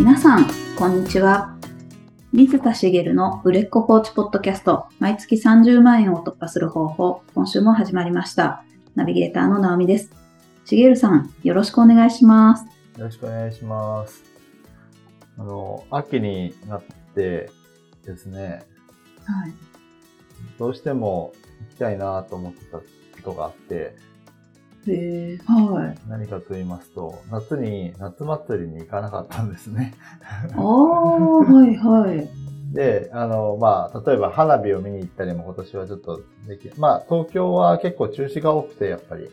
皆さん、こんにちは。水田茂の売れっ子コーチポッドキャスト、毎月30万円を突破する方法、今週も始まりました。ナビゲーターの直美です。茂さん、よろしくお願いします。よろしくお願いします。あの、秋になってですね、はい。どうしても行きたいなと思ってたことがあって、えー、はい。何かと言いますと、夏に、夏祭りに行かなかったんですね。ああ、はいはい。で、あの、まあ、例えば花火を見に行ったりも今年はちょっとでき、まあ、東京は結構中止が多くて、やっぱり、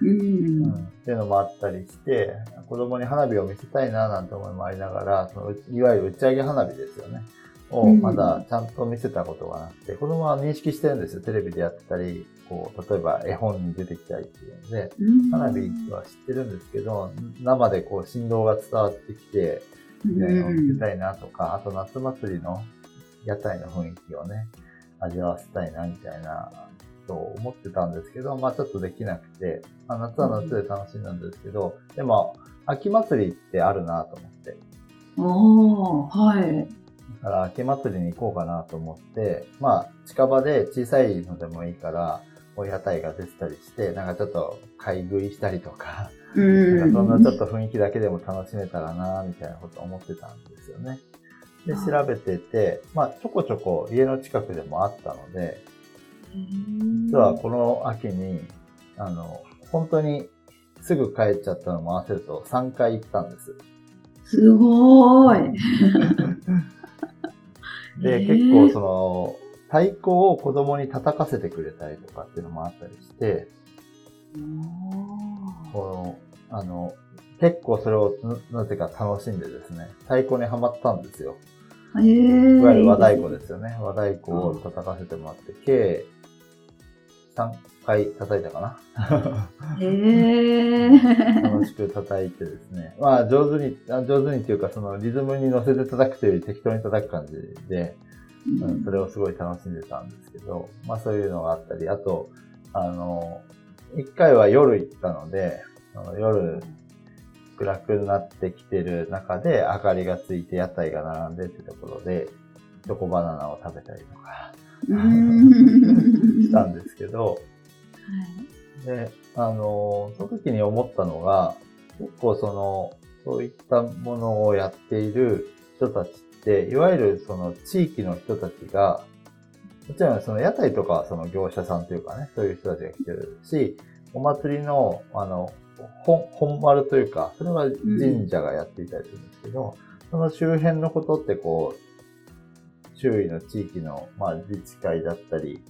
うん。うん、っていうのもあったりして、子供に花火を見せたいななんて思いもありながら、そのいわゆる打ち上げ花火ですよね。をうんまだちゃんと見せたことがなくて、子供は認識してるんですよ。テレビでやってたり、こう、例えば絵本に出てきたりっていうので、うん花火は知ってるんですけど、生でこう振動が伝わってきて、みたいを見せたいなとか、あと夏祭りの屋台の雰囲気をね、味わわせたいなみたいな、と思ってたんですけど、まあちょっとできなくて、まあ、夏は夏で楽しんだんですけど、でも、秋祭りってあるなと思って、ああ、はい。だから秋祭りに行こうかなと思って、まあ近場で小さいのでもいいから、屋台が出てたりして、なんかちょっと買い食いしたりとか、うなんん。かそんなちょっと雰囲気だけでも楽しめたらな、みたいなことを思ってたんですよね。で、はい調べてて、まあちょこちょこ家の近くでもあったので、実はこの秋に、あの、本当にすぐ帰っちゃったのも合わせると3回行ったんです。すごーい。で、結構その、太鼓を子供に叩かせてくれたりとかっていうのもあったりして、この、あの、結構それをななぜか楽しんでですね、太鼓にはまったんですよ。えー、いわゆる和太鼓でですよね。和太鼓を叩かせてもらって、計3回叩いたかな。す。えー。楽しく叩いてですね。まあ上手に、あ上手にっていうかそのリズムに乗せて叩くというより適当に叩く感じで、うん、それをすごい楽しんでたんですけど、まあそういうのがあったり、あと、あの、一回は夜行ったので、あの夜暗くなってきてる中で明かりがついて屋台が並んでってところで、チョコバナナを食べたりとかうん したんですけど、で、あの、その時に思ったのが、結構その、そういったものをやっている人たちいわゆるその地域の人たちが、もちろんその屋台とかその業者さんというかね、そういう人たちが来てるし、お祭りの、あの、本、本丸というか、それは神社がやっていたりするんですけど、その周辺のことってこう、周囲の地域の、まあ自治会だったり、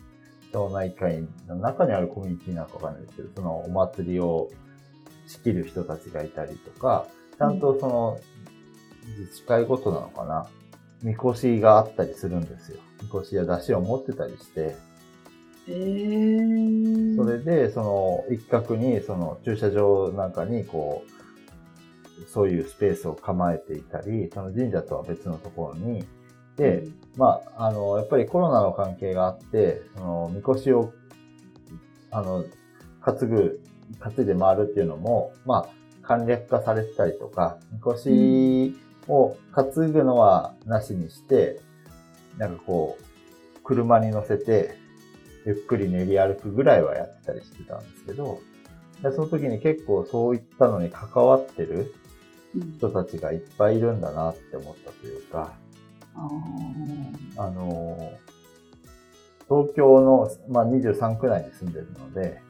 町内会の中にあるコミュニティなのかわかんないですけど、そのお祭りを仕切る人たちがいたりとか、ちゃんとその自治会ごとなのかな、みこしがあったりするんですよ。みこしや出汁を持ってたりして、えー、それで、その一角に、その駐車場なんかに、こう、そういうスペースを構えていたり、その神社とは別のところに、で、まあ、あの、やっぱりコロナの関係があって、その、みこしを、あの、担ぐ、担いで回るっていうのも、まあ、簡略化されてたりとか、みこしを担ぐのはなしにして、なんかこう、車に乗せて、ゆっくり練り歩くぐらいはやってたりしてたんですけど、でその時に結構そういったのに関わってるうん。人たちがいっぱいいるんだなって思ったというか、ああのー東京の、まあ、23区内に住んでるので、ー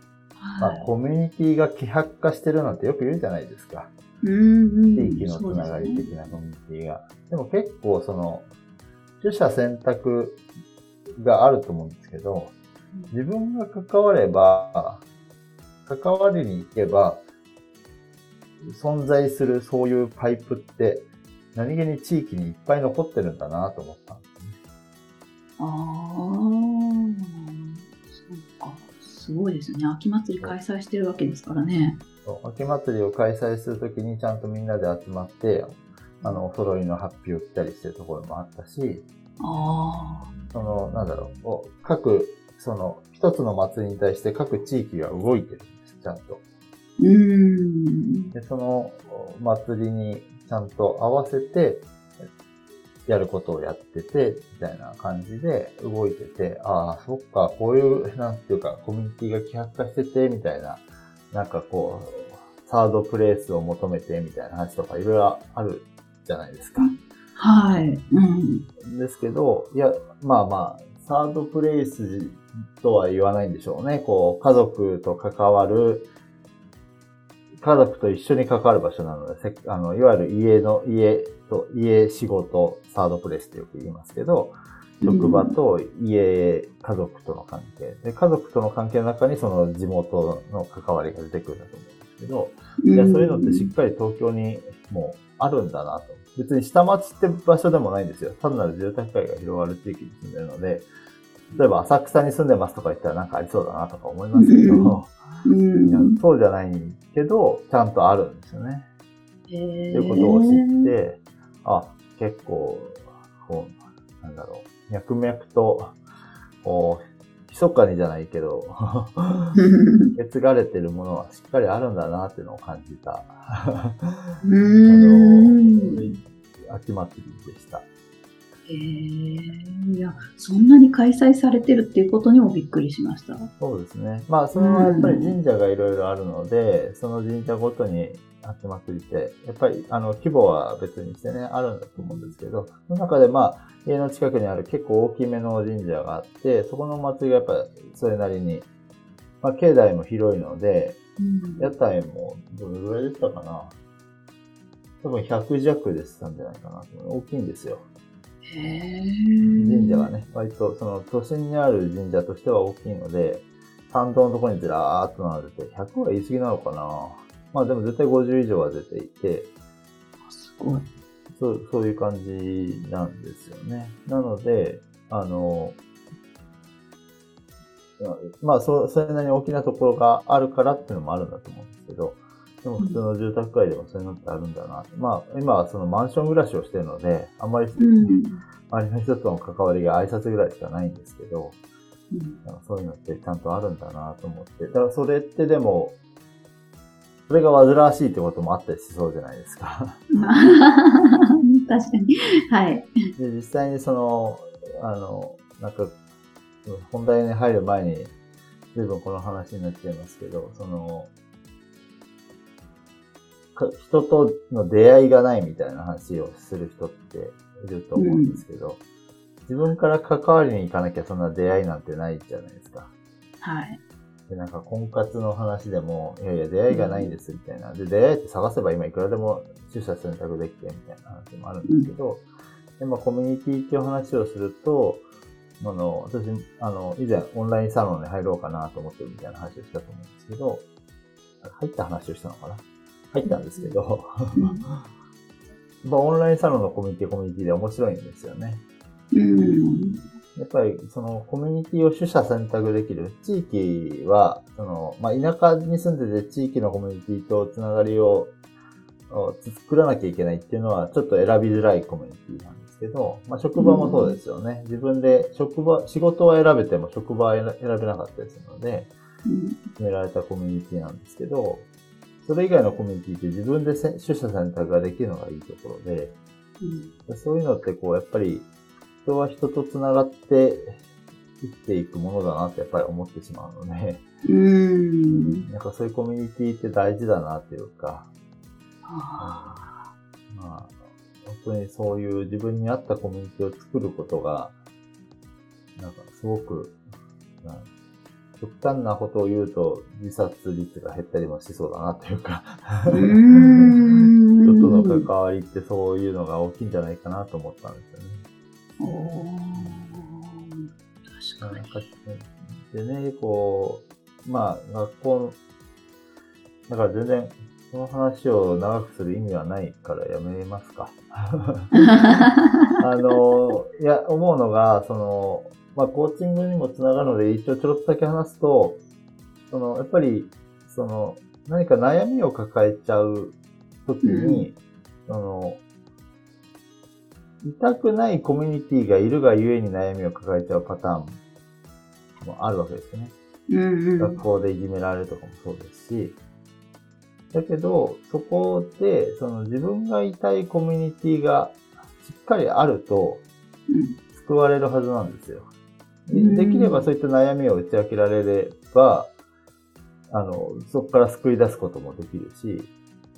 まあ、コミュニティが希薄化してるなんてよく言うじゃないですか。うんうん地域のつながり的なコミュニティが。でも結構その、取捨選択があると思うんですけど、自分が関われば、関わりに行けば、存在するそういうパイプって、何気に地域にいっぱい残ってるんだなと思ったんですね。ああ。すごいですね。秋祭り開催してるわけですからね。秋祭りを開催するときにちゃんとみんなで集まって、あの、お揃いのハッピーを着たりしてるところもあったし、ああ。その、なんだろう、各、その、一つの祭りに対して各地域が動いてるんです、ちゃんと。うーん。で、そのお祭りにちゃんと合わせて、やることをやってて、みたいな感じで動いてて、ああ、そっか、こういう、なんていうか、コミュニティが希薄化してて、みたいな、なんかこう、サードプレイスを求めて、みたいな話とかいろいろあるじゃないですか。はい。うん。ですけど、いや、まあまあ、サードプレイスとは言わないんでしょうね。こう、家族と関わる、家族と一緒に関わる場所なので、あの、いわゆる家の、家と、家、仕事、サードプレイスってよく言いますけど、職場と家、家族との関係。で、家族との関係の中にその地元の関わりが出てくるんだと思うんですけど、いや、そういうのってしっかり東京にもうあるんだなと。別に下町って場所でもないんですよ。単なる住宅街が広がる地域に住んでるので、例えば浅草に住んでますとか言ったらなんかありそうだなとか思いますけど、うん、そうじゃないけど、ちゃんとあるんですよね。っていうことを知って、あ、結構、こう、なんだろう、脈々と、こう、密かにじゃないけど、受け継がれてるものはしっかりあるんだなっていうのを感じた。あの、秋祭りでした。えー、いや、そんなに開催されてるっていうことにもびっくりしました。そうですね。まあ、それはやっぱり神社がいろいろあるので、うん、その神社ごとに秋祭りって、やっぱり、あの、規模は別にしてね、あるんだと思うんですけど、その中でまあ、家の近くにある結構大きめの神社があって、そこの祭りがやっぱそれなりに、まあ、境内も広いので、うん、屋台もどれぐらいでしたかな多分100弱でしたんじゃないかな。大きいんですよ。神社はね、割とその都心にある神社としては大きいので、参道のところにずらーっと並んでて、100は言い過ぎなのかなまあでも絶対50以上は出ていて、すごい。そう、そういう感じなんですよね。なので、あの、まあそ、それなりに大きなところがあるからっていうのもあるんだと思うんですけど、でも普通の住宅街でもそういうのってあるんだな。まあ、今はそのマンション暮らしをしてるので、あんまり、周りの人との関わりが挨拶ぐらいしかないんですけど、うん、そういうのってちゃんとあるんだなと思って。だからそれってでも、それが煩わしいってこともあったりしそうじゃないですか。確かに。はい。で、実際にその、あの、なんか、本題に入る前に、随分この話になっちゃいますけど、その、人との出会いがないみたいな話をする人っていると思うんですけど、うん、自分から関わりに行かなきゃそんな出会いなんてないじゃないですか。はい。で、なんか婚活の話でも、いやいや出会いがないんですみたいな。で、出会いって探せば今いくらでも取捨選択できてみたいな話もあるんですけど、うん、で、まあコミュニティっていう話をすると、あの、私、あの、以前オンラインサロンに入ろうかなと思ってるみたいな話をしたと思うんですけど、入った話をしたのかな入ったんですけど、まあ、オンラインサロンのコミュニティコミュニティで面白いんですよね。うん、やっぱりそのコミュニティを取捨選択できる。地域は、その、まあ、田舎に住んでて地域のコミュニティとつながりを作らなきゃいけないっていうのはちょっと選びづらいコミュニティなんですけど、まあ、職場もそうですよね。自分で職場、仕事は選べても職場は選べなかったりするので、決められたコミュニティなんですけど、それ以外のコミュニティって自分で取捨選択ができるのがいいところで、うん、そういうのってこう、やっぱり人は人と繋がって生きていくものだなってやっぱり思ってしまうので、うん。なんかそういうコミュニティって大事だなっていうか、あまあ、本当にそういう自分に合ったコミュニティを作ることが、なんかすごく、極端なことを言うと自殺率が減ったりもしそうだなというか人との関わりってそういうのが大きいんじゃないかなと思ったんですよね。確かに。でね、こう、まあ、学校、だから全然、この話を長くする意味はないからやめますか。あの、いや、思うのが、その、まあ、コーチングにもつながるので、一応ちょろっとだけ話すと、その、やっぱり、その、何か悩みを抱えちゃうときに、うん、その、痛くないコミュニティがいるがゆえに悩みを抱えちゃうパターンもあるわけですね。うんうん、学校でいじめられるとかもそうですし、だけど、そこで、その自分がいたいコミュニティがしっかりあると、救われるはずなんですよ。でできればそういった悩みを打ち明けられれば、あの、そこから救い出すこともできるし、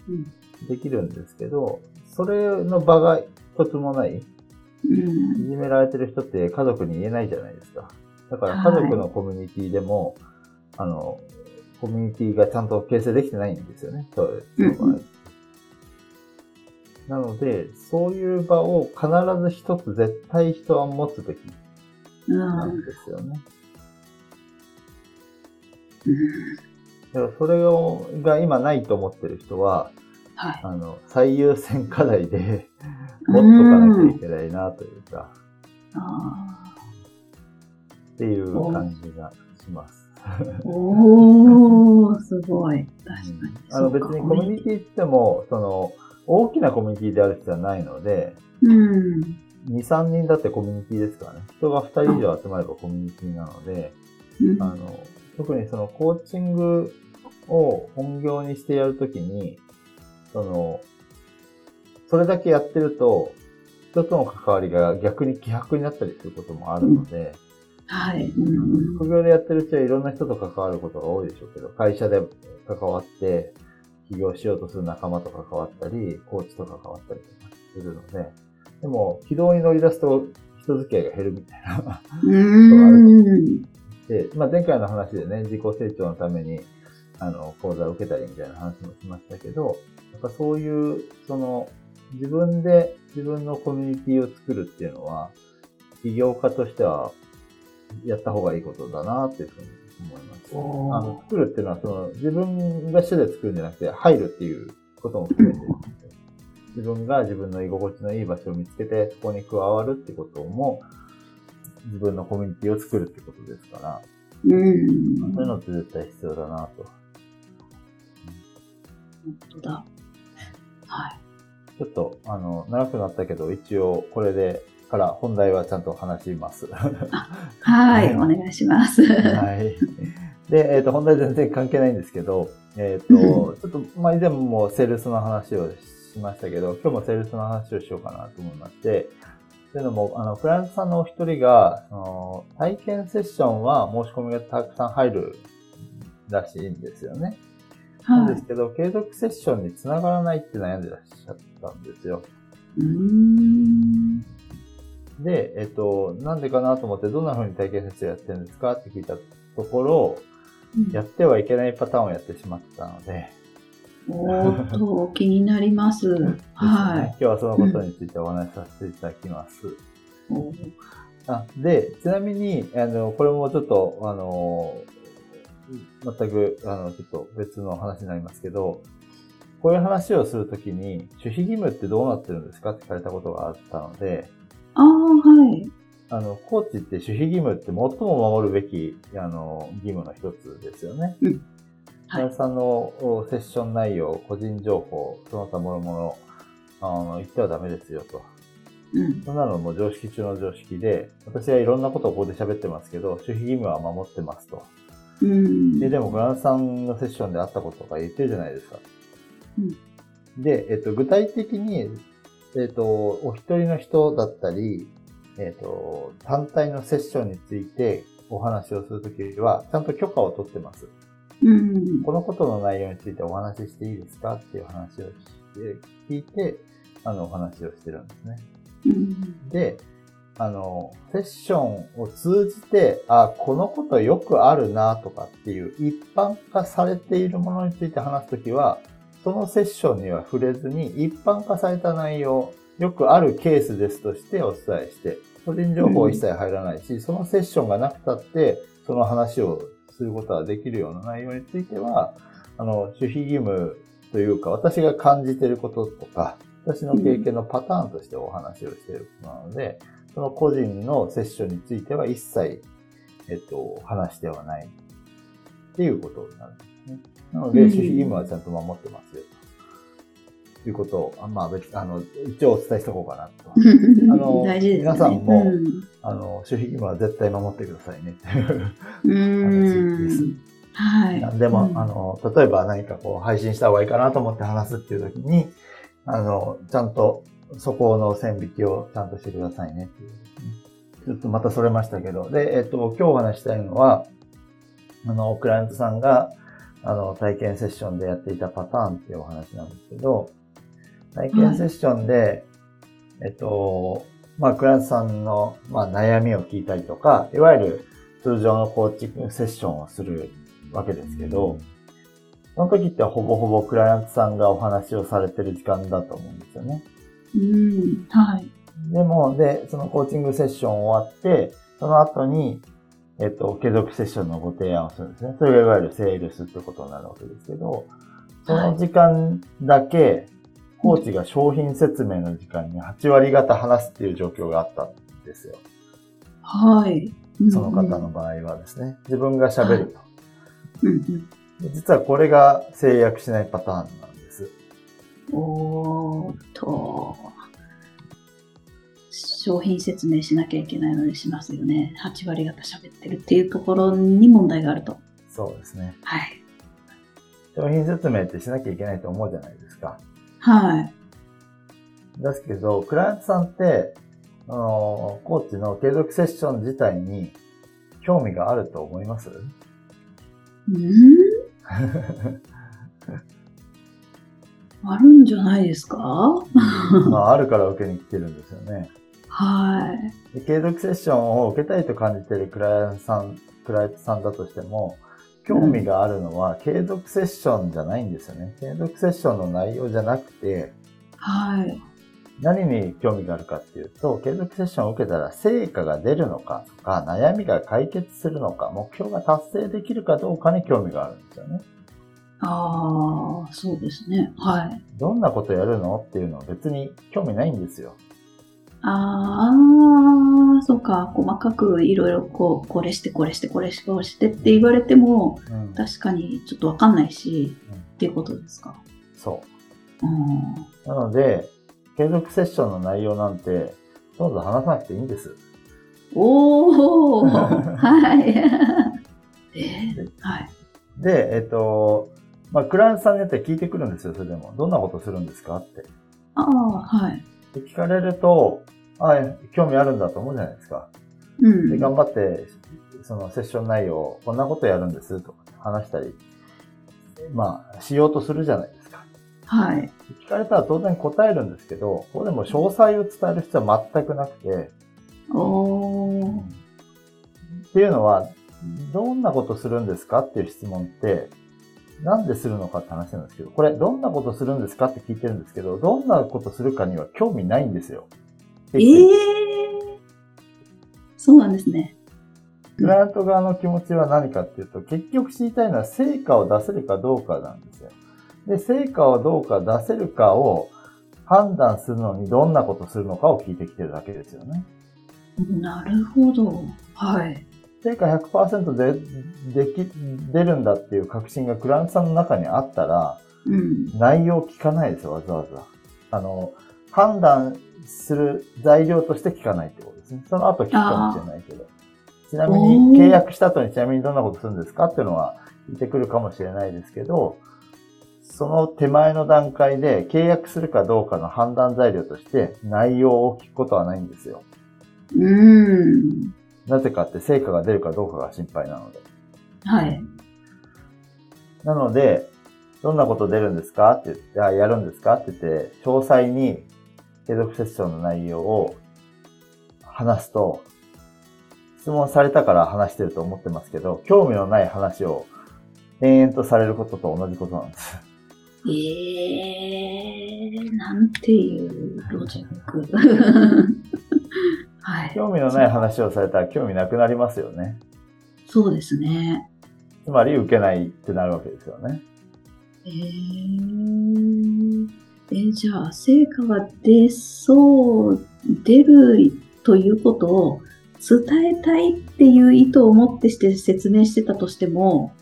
うん。できるんですけど、それの場が一つもない、うん。いじめられてる人って家族に言えないじゃないですか。だから家族のコミュニティでも、あの、コミュニティがちゃんと形成できてないんですよね。そういう場合。うんなので、そういう場を必ず一つ絶対人は持つべきうん。なんですよね。うんだからそれをが今ないと思ってる人は、はい。あの、最優先課題で持っとかなきゃいけないなというか、あっていう感じがします。ーおー、すごい。確かに。あの別にコミュニティって言っても、その、大きなコミュニティである必要はないので、うん。2、3人だってコミュニティですからね。人が2人以上集まればコミュニティなので、うんあの、特にそのコーチングを本業にしてやるときに、その、それだけやってると、人との関わりが逆に希薄になったりすることもあるので、はい。うん副業でやってるうちはいろんな人と関わることが多いでしょうけど、会社で関わって、起業しようとする仲間と関わったり、コーチと関わったりとかするので、でも、軌道に乗り出すと人付き合いが減るみたいな。うん。で、まあ、前回の話でね、自己成長のために、あの、講座を受けたりみたいな話もしましたけど、やっぱそういう、その、自分で自分のコミュニティを作るっていうのは、起業家としては、やった方がいいことだなっていうふうに思います。あの、作るっていうのは、その、自分が主で作るんじゃなくて、入るっていうことも含めて自分が自分の居心地のいい場所を見つけて、そこに加わるってことも、自分のコミュニティを作るってことですから、うん。そういうのって絶対必要だなと。本当だ。はい。ちょっと、あの、長くなったけど、一応、これで、から本題はちゃんと話します。ははい。お願いします。い。で、えっ、と、本題全然関係ないんですけど、えっ、と、ちょっと、まあ、以前もセールスの話をしましたけど、今日もセールスの話をしようかなと思いまして、というのも、あの、クライアントさんのお一人が、その体験セッションは申し込みがたくさん入るらしいんですよね。なんはい。ですけど、継続セッションにつながらないって悩んでらっしゃったんですよ。で、えっと、なんでかなと思って、どんな風に体験セッションやってるんですかって聞いたところ、やってはいけないパターンをやってしまったので、おーっと、気になります。は今日はそのことについてお話しさせていただきます。あで、ちなみに、あの、これもちょっと、あの、全く、あの、ちょっと別の話になりますけど、こういう話をするときに、守秘義務ってどうなってるんですかって聞かれたことがあったので、ああ、はい。あの、コーチって守秘義務って最も守るべき、あの、義務の一つですよね。うんはい皆さんのおセッション内容、個人情報、その他諸々、あの、言ってはダメですよと。うん。そんなのも常識中の常識で、私はいろんなことをここで喋ってますけど、守秘義務は守ってますと。うん。で、でも、グランさんのセッションであったこととか言ってるじゃないですか。で、えっと、具体的に、えっと、お一人の人だったり、えっと、単体のセッションについてお話をするときは、ちゃんと許可を取ってます。うん。このことの内容についてお話ししていいですかっていう話を聞いて、あの、お話をしてるんですね。うん。で、あの、セッションを通じて、あ、このことよくあるなとかっていう一般化されているものについて話すときは、そのセッションには触れずに一般化された内容、よくあるケースですとしてお伝えして、個人情報一切入らないし、そのセッションがなくたって、その話をすることができるような内容については、あの、守秘義務というか、私が感じていることとか、私の経験のパターンとしてお話をしていることなので、その個人のセッションについては一切、えっと、話してはないっていうことになるんですね。なので、うん守秘義務はちゃんと守ってますよ。ということを、あまあ別、あの、一応お伝えしとこうかなと。あの大事ですね。皆さんもうんあの、守秘義務は絶対守ってくださいねっていうう話です。ん。はい。い。でも、うんあの、例えば何かこう配信した方がいいかなと思って話すっていう時に、あの、ちゃんとそこの線引きをちゃんとしてくださいねっていう。ちょっとまたそれましたけど。で、えっと、今日お話ししたいのは、あの、クライアントさんが、あの、体験セッションでやっていたパターンっていうお話なんですけど、体験セッションで、えっと、まあ、クライアントさんの、まあ、悩みを聞いたりとか、いわゆる通常のコーチングセッションをするわけですけど、その時ってほぼほぼクライアントさんがお話をされてる時間だと思うんですよね。うん。はい。でも、で、そのコーチングセッション終わって、その後に、えっと、継続セッションのご提案をするんですね。それがいわゆるセールスってことになるわけですけど、その時間だけ、コーチが商品説明の時間に8割方話すっていう状況があったんですよ。はい。その方の場合はですね。自分が喋ると。うんうん。で実はこれが制約しないパターンなんです。おーっと、商品説明しなきゃいけないのでしますよね。8割方喋ってるっていうところに問題があると。そうですね。はい。商品説明ってしなきゃいけないと思うじゃないですか。はい。ですけど、クライアントさんって、あの、コーチの継続セッション自体に興味があると思います？うん？あるんじゃないですか？まあ、あるから受けに来てるんですよね。はい。で継続セッションを受けたいと感じているクライアントさん、クライアントさんだとしても、興味があるのは継続セッションじゃないんですよね。継続セッションの内容じゃなくて、はい。何に興味があるかっていうと、継続セッションを受けたら成果が出るのかとか、悩みが解決するのか、目標が達成できるかどうかに興味があるんですよね。ああ、そうですね。はい。どんなことやるの？っていうのは別に興味ないんですよ。ああ、そうか。細かくいろいろこう、これして、これして、これして、これしてって言われても、うん。確かにちょっとわかんないし、うんっていうことですか？そう。うん。なので、継続セッションの内容なんて、どんどん話さなくていいんです。おー はい。えーはい。で、えっと、まあ、クライアントさんによって聞いてくるんですよ、それでも。どんなことするんですかって。ああ、はい。で聞かれると、あ興味あるんだと思うじゃないですか。うん。で、頑張って、そのセッション内容を、こんなことやるんですとか話したり、まあ、しようとするじゃないですか。はい。聞かれたら当然答えるんですけど、ここでも詳細を伝える必要は全くなくて、おー。っていうのは、どんなことするんですかっていう質問って、なんでするのかって話なんですけど、これ、どんなことするんですかって聞いてるんですけど、どんなことするかには興味ないんですよ。ええそうなんですね。クライアント側の気持ちは何かっていうと、結局知りたいのは成果を出せるかどうかなんですよ。で、成果をどうか出せるかを判断するのにどんなことするのかを聞いてきてるだけですよね。なるほど。はい。成果100%で、でき、出るんだっていう確信がクラントさんの中にあったら、うん。内容を聞かないですよ、わざわざ。あの、判断する材料として聞かないってことですね。その後聞くかもしれないけど。ちなみに、契約した後にちなみにどんなことするんですかっていうのは聞いてくるかもしれないですけど、その手前の段階で契約するかどうかの判断材料として内容を聞くことはないんですよ。うん。なぜかって成果が出るかどうかが心配なので。はい。なので、どんなこと出るんですかって言って、あやるんですか？って言って、詳細に継続セッションの内容を話すと、質問されたから話してると思ってますけど、興味のない話を延々とされることと同じことなんです。ええなんていうロジック。はい。興味のない話をされたら興味なくなりますよね。そうですね。つまり受けないってなるわけですよね。えー、えじゃあ、成果が出そう、出るということを伝えたいっていう意図を持ってして説明してたとしても、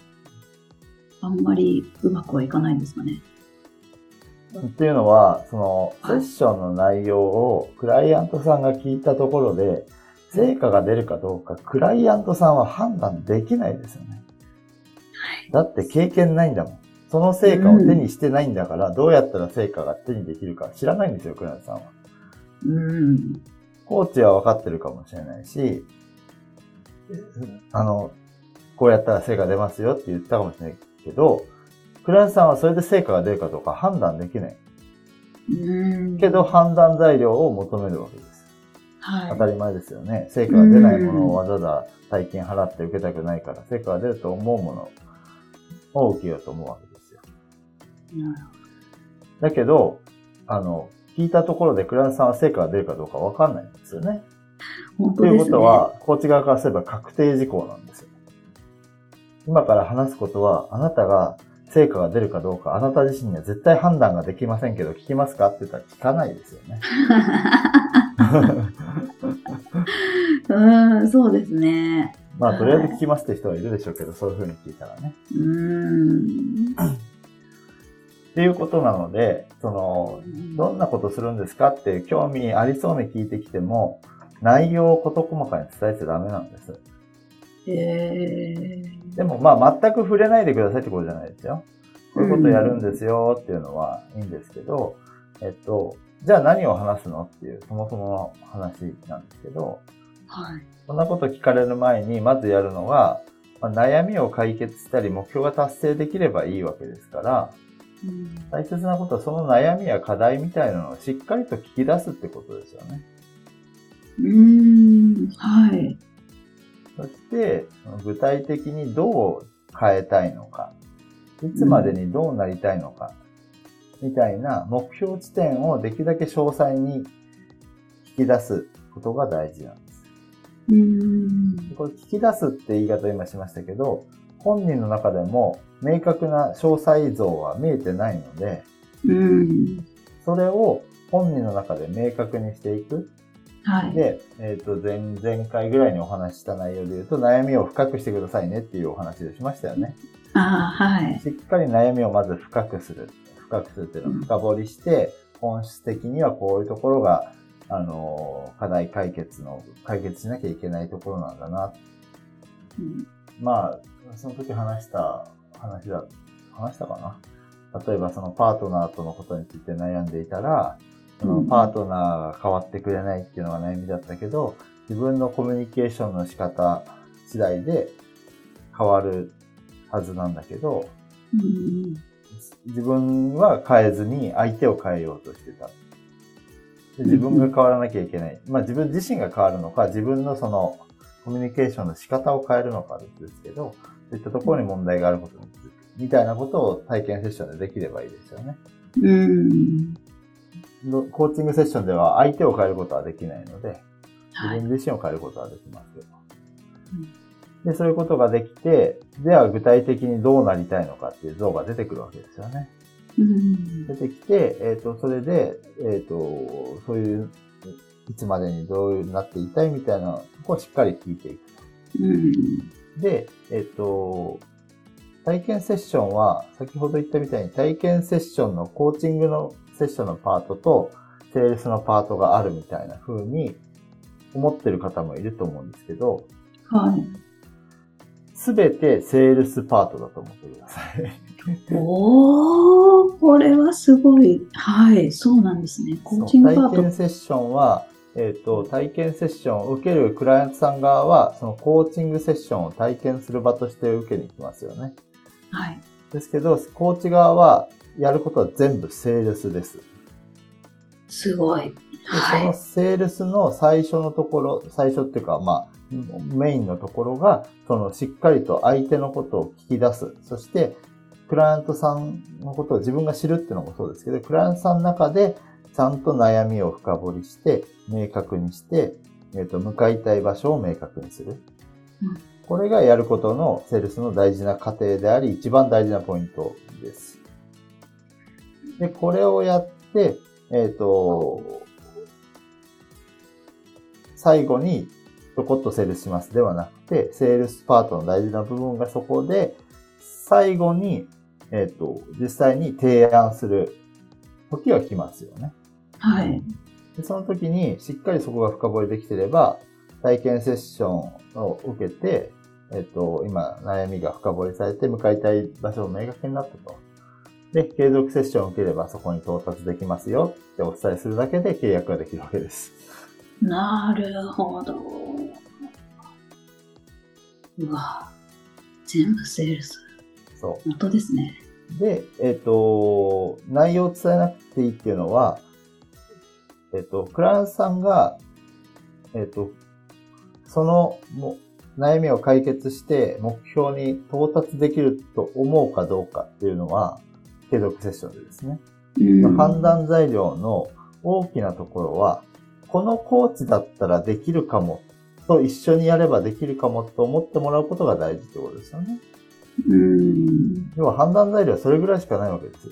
あんまりうまくはいかないんですかね。っていうのは、その、セはいッションの内容をクライアントさんが聞いたところで、成果が出るかどうか、クライアントさんは判断できないですよね。はい。だって経験ないんだもん。その成果を手にしてないんだから、どうやったら成果が手にできるか知らないんですよ、クライアントさんは。うん。コーチは分かってるかもしれないし、あの、こうやったら成果出ますよって言ったかもしれないけど、クライアントさんはそれで成果が出るかどうか判断できない。うん。けど、判断材料を求めるわけです。はい。当たり前ですよね。成果が出ないものをわざわざ大金払って受けたくないから、成果が出ると思うものを受けようと思うわけですよ。だけど、あの、聞いたところでクライアントさんは成果が出るかどうかわかんないんですよね。というほど本当ですね。ことは、コーチ側からすれば確定事項なんですよ。今から話すことは、あなたが成果が出るかどうか、あなた自身には絶対判断ができませんけど、聞きますかって言ったら聞かないですよね。うん、そうですね。まあ、とりあえず聞きますって人はいるでしょうけど、そういうふうに聞いたらね。うん。っていうことなので、その、どんなことするんですかって興味ありそうに聞いてきても、内容を事細かに伝えちゃダメなんです。えー、でもまあ全く触れないでくださいってことじゃないですよ。こういうことやるんですよっていうのはいいんですけど、えっと、じゃあ何を話すのっていうそもそもの話なんですけど、はい。そんなこと聞かれる前にまずやるのが、まあ、悩みを解決したり目標が達成できればいいわけですから、うん大切なことはその悩みや課題みたいなのをしっかりと聞き出すってことですよね。うーん、はい。そして、具体的にどう変えたいのか、いつまでにどうなりたいのか、みたいな目標地点をできるだけ詳細に引き出すことが大事なんです。うーん、これ聞き出すって言い方を今しましたけど、本人の中でも明確な詳細像は見えてないので、うん、それを本人の中で明確にしていく。はい。で、えっ、と、前、前回ぐらいにお話しした内容で言うと、悩みを深くしてくださいねっていうお話をしましたよね。ああ、はい。しっかり悩みをまず深くする。深くするっていうのを深掘りして、本質的にはこういうところが、あの、課題解決の、解決しなきゃいけないところなんだな。うんまあ、その時話した話だ、話したかな。例えばそのパートナーとのことについて悩んでいたら、そのパートナーが変わってくれないっていうのが悩みだったけど、自分のコミュニケーションの仕方次第で変わるはずなんだけど、うん自分は変えずに相手を変えようとしてた。で自分が変わらなきゃいけない。まあ自分自身が変わるのか、自分のそのコミュニケーションの仕方を変えるのかですけど、そういったところに問題があることに。みたいなことを体験セッションでできればいいですよね。うん。のコーチングセッションでは相手を変えることはできないので、自はい。分自身を変えることはできますけどうん。で、そういうことができて、では具体的にどうなりたいのかっていう像が出てくるわけですよね。うん出てきて、えっ、と、それで、えっ、と、そういう、いつまでにどういうなっていたいみたいなのをしっかり聞いていくうん。と。で、えっ、と、体験セッションは、先ほど言ったみたいに体験セッションのコーチングのセッションのパートと、セールスのパートがあるみたいな風に思ってる方もいると思うんですけど、はい。すべてセールスパートだと思ってください。おー、これはすごい。はい、そうなんですね。コーチングパそう体ー験セッションは、えっ、と、体験セッションを受けるクライアントさん側は、そのコーチングセッションを体験する場として受けに行きますよね。ト。はい。ですけど、コーチ側は、やることは全部セールスです。すごい。でそのはい。セールスの最初のところ、最初っていうか、まあ、メインのところが、そのしっかりと相手のことを聞き出す。そして、クライアントさんのことを自分が知るっていうのもそうですけど、クライアントさんの中で、ちゃんと悩みを深掘りして、明確にして、えっ、と、向かいたい場所を明確にする。うんこれがやることのセールスの大事な過程であり、一番大事なポイントです。で、これをやって、えっ、と、最後にちょこっとセールスしますではなくて、セールスパートの大事な部分がそこで、最後に、えっ、と、実際に提案する時は来ますよね。はい。でその時にしっかりそこが深掘りできてれば、体験セッションを受けて、えっ、と、今、悩みが深掘りされて、向かいたい場所を明確になったと。で、継続セッションを受ければそこに到達できますよってお伝えするだけで契約ができるわけです。なるほど。うわ全部セールス。そ本当ですね。う。で、えっ、と、内容を伝えなくていいっていうのは、えっ、と、クライアントさんが、えっ、と、そのも悩みを解決して目標に到達できると思うかどうかっていうのは、継続セッションでですね。うん判断材料の大きなところは、このコーチだったらできるかもと一緒にやればできるかもと思ってもらうことが大事ってことですよね。うん。要は判断材料はそれぐらいしかないわけです。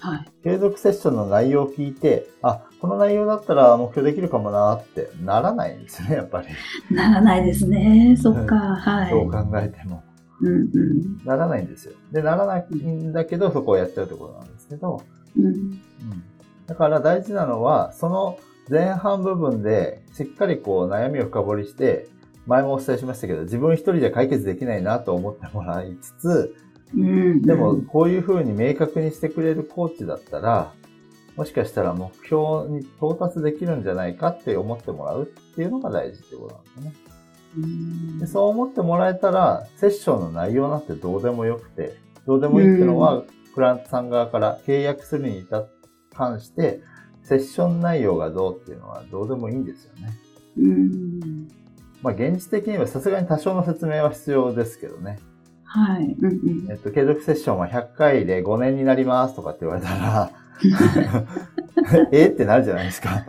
はい。継続セッションの内容を聞いて、あ、この内容だったら目標できるかもなってならないんですね、やっぱり。ならないですね。そっか。はい。どう考えても。うんうん。ならないんですよ。で、ならないんだけど、そこをやっちゃうってことなんですけど、うん。うんだから大事なのは、その前半部分でしっかりこう悩みを深掘りして、前もお伝えしましたけど、自分一人じゃ解決できないなと思ってもらいつつ、うん。でもこういうふうに明確にしてくれるコーチだったら、もしかしたら目標に到達できるんじゃないかって思ってもらうっていうのが大事ってことなんですね。うんでそう思ってもらえたら、セッションの内容なんてどうでもよくて、どうでもいいっていうのは、クライアントさん側から契約するに関して、セッション内容がどうっていうのはどうでもいいんですよね。うん。まあ現実的にはさすがに多少の説明は必要ですけどね。はい。うんうんえっと、継続セッションは100回で5年になりますとかって言われたら、え？ってなるじゃないですか。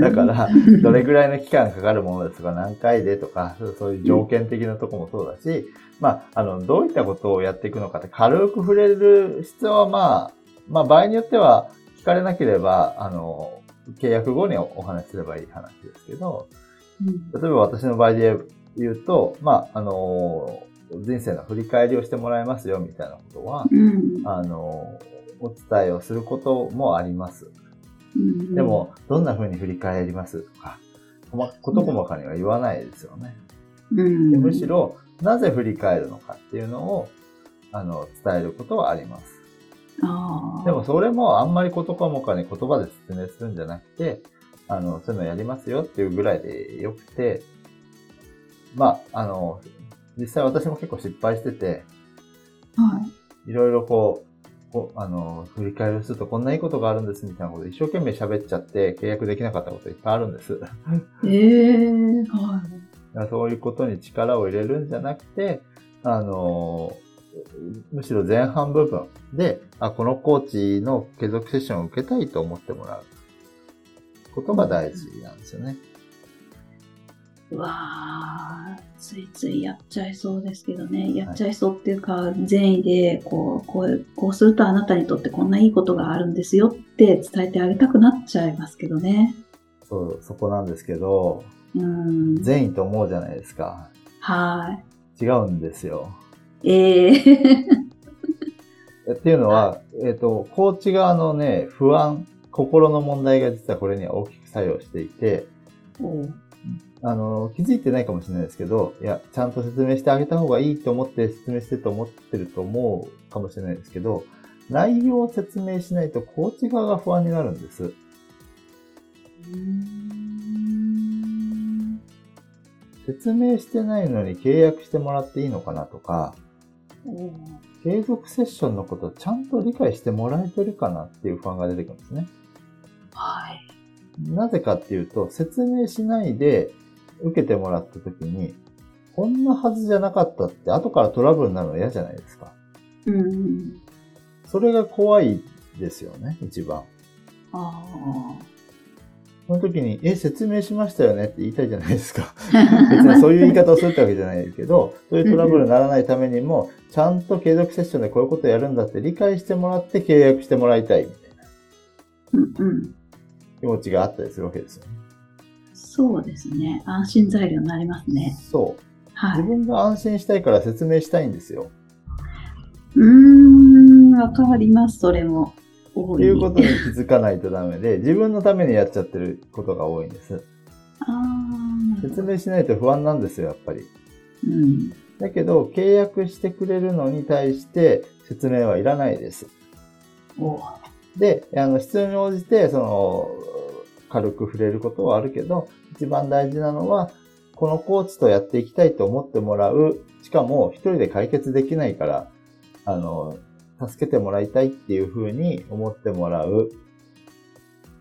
だから、どれぐらいの期間かかるものですとか、何回でとか、そういう条件的なとこもそうだし、まあ、あの、どういったことをやっていくのかって軽く触れる必要は、まあ、まあ、場合によっては、聞かれなければ、あの、契約後におお話しすればいい話ですけど、うん。例えば私の場合で言うと、まあ、あの、人生の振り返りをしてもらえますよ、みたいなことは、うん。あの、お伝えをすることもあります。うん。でも、どんな風に振り返りますとか、細こと細かには言わないですよね。うん、でむしろ、なぜ振り返るのかっていうのを、あの、伝えることはあります。でも、それもあんまりこと細かに言葉で説明するんじゃなくて、あの、そういうのやりますよっていうぐらいでよくて、まあ、あの、実際私も結構失敗してて、はいろいろこう、こうあの、振り返りをするとこんないいことがあるんですみたいなことで一生懸命喋っちゃって契約できなかったこといっぱいあるんです。ええはい。らそういうことに力を入れるんじゃなくて、あの、むしろ前半部分で、あ、このコーチの継続セッションを受けたいと思ってもらうことが大事なんですよね。うわあ、ついついやっちゃいそうですけどね。やっちゃいそうっていうか、善意で、こう、こう、こうするとあなたにとってこんないいことがあるんですよって伝えてあげたくなっちゃいますけどね。そう、そこなんですけど、うん。善意と思うじゃないですか。は違うんですよ。い。え えっていうのは、えっ、と、コーチ側のね、不安、心の問題が実はこれには大きく作用していて、おうあの、気づいてないかもしれないですけど、いや、ちゃんと説明してあげた方がいいと思って説明してると思ってると思うかもしれないですけど、内容を説明しないとコーチ側が不安になるんです。説明してないのに契約してもらっていいのかなとか、継続セッションのことをちゃんと理解してもらえてるかなっていう不安が出てくるんですね。はい。なぜかっていうと、説明しないで受けてもらった時に、こんなはずじゃなかったって後からトラブルになるのは嫌じゃないですか。うん。それが怖いですよね、一番。あその時に、え、説明しましたよねって言いたいじゃないですか。あ。別にそういう言い方をするってわけじゃないけど、そういうトラブルにならないためにも、ちゃんと継続セッションでこういうことをやるんだって理解してもらって契約してもらいたいみたいなうんうん。気持ちがあったりするわけですよね。そうですね。安心材料になりますね。そう。はい。自分が安心したいから説明したいんですよ。うーん、わかります、それも。っていうことに気づかないとダメで、自分のためにやっちゃってることが多いんです。説明しないと不安なんですよ、やっぱり。ううん。だけど、契約してくれるのに対して説明はいらないです。おで、あの、必要に応じて、その、軽く触れることはあるけど、一番大事なのは、このコーチとやっていきたいと思ってもらう。しかも、一人で解決できないから、あの、助けてもらいたいっていうふうに思ってもらう、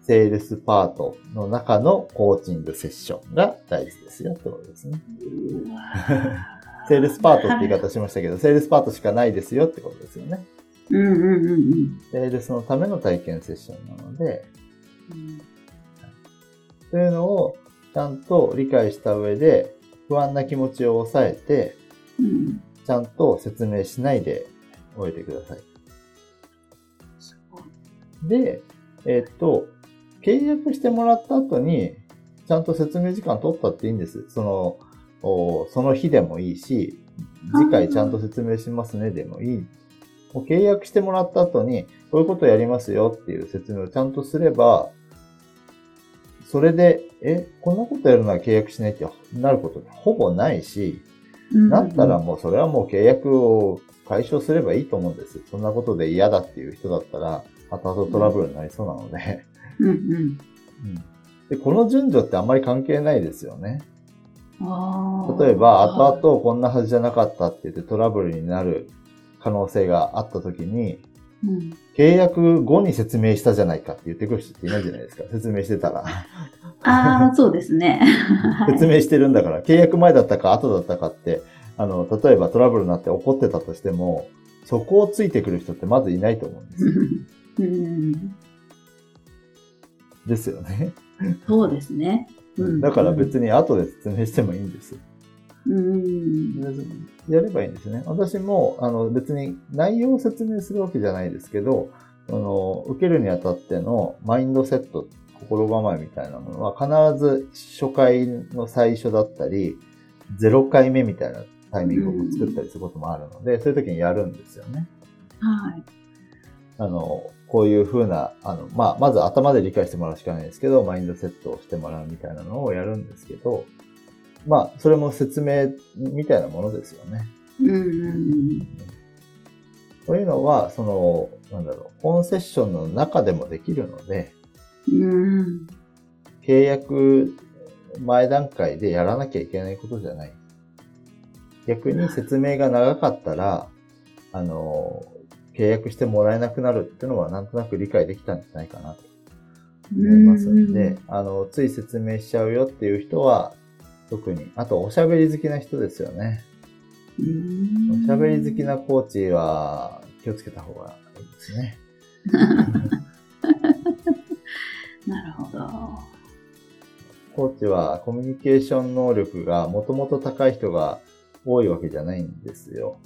セールスパートの中のコーチングセッションが大事ですよってことですね。セールスパートって言い方しましたけど、セールスパートしかないですよってことですよね。うんうんうんうん。セールスのための体験セッションなので、うんというのをちゃんと理解した上で、不安な気持ちを抑えて、うん。ちゃんと説明しないで終えてください。で、えっと、契約してもらった後に、ちゃんと説明時間取ったっていいんです。その、おその日でもいいし、次回ちゃんと説明しますねでもいい。もう契約してもらった後に、こういうことやりますよっていう説明をちゃんとすれば、それで、え、こんなことやるのは契約しないってなることほぼないし、だったらもうそれはもう契約を解消すればいいと思うんです。そんなことで嫌だっていう人だったら、後々トラブルになりそうなので。うんうん。で、この順序ってあんまり関係ないですよね。例えば、後々こんなはずじゃなかったって言ってトラブルになる可能性があった時に、うん。契約後に説明したじゃないかって言ってくる人っていないじゃないですか。説明してたら。ああ、そうですね。説明してるんだから、契約前だったか後だったかって、あの、例えばトラブルになって怒ってたとしても、そこをついてくる人ってまずいないと思うんですよ。うん。ですよね。そうですね。うんだから別に後で説明してもいいんです。うん。やればいいんですね。私も、あの、別に内容を説明するわけじゃないですけど、あの、受けるにあたってのマインドセット、心構えみたいなものは必ず初回の最初だったり、0回目みたいなタイミングを作ったりすることもあるので、そういう時にやるんですよね。はい。あの、こういう風な、あの、まあ、まず頭で理解してもらうしかないですけど、マインドセットをしてもらうみたいなのをやるんですけど、まあ、それも説明みたいなものですよね。うんうんというのは、その、なんだろう、本セッションの中でもできるので、うん。うん。契約前段階でやらなきゃいけないことじゃない。逆に説明が長かったら、あの、契約してもらえなくなるっていうのはなんとなく理解できたんじゃないかなと思いますんで、あの、つい説明しちゃうよっていう人は、特に、あとおしゃべり好きな人ですよね。うん。おしゃべり好きなコーチは気をつけた方がいいですね。なるほど。コーチはコミュニケーション能力がもともと高い人が多いわけじゃないんですよ。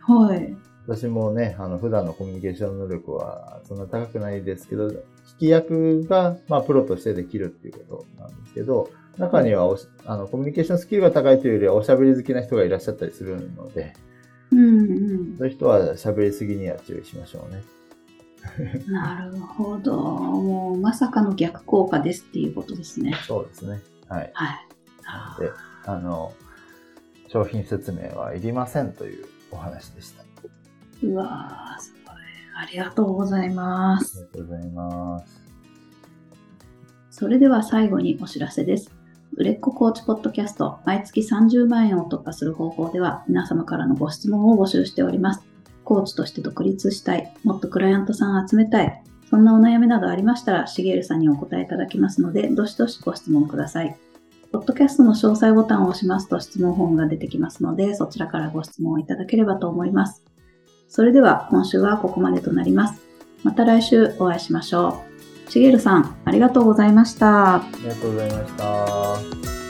はい。私もね、あの、普段のコミュニケーション能力はそんな高くないですけど、聞き役が、まあ、プロとしてできるっていうことなんですけど、中にはあの、コミュニケーションスキルが高いというよりはおしゃべり好きな人がいらっしゃったりするので、うんそういう人は喋りすぎには注意しましょうね。うん。なるほど。もう、まさかの逆効果ですっていうことですね。そうですね。はい。はい。で、あの、商品説明はいりませんというお話でした。あうわー、すごい。ありがとうございますり。がとうございます。それでは最後にお知らせです。売れっ子コーチポッドキャスト、毎月30万円を突破する方法では、皆様からのご質問を募集しております。コーチとして独立したい、もっとクライアントさんを集めたい、そんなお悩みなどありましたら、しげるさんにお答えいただきますので、どしどしご質問ください。ポッドキャストの詳細ボタンを押しますと質問フォームが出てきますので、そちらからご質問をいただければと思います。それでは今週はここまでとなります。また来週お会いしましょう。しげるさん、ありがとうございました。ありがとうございました。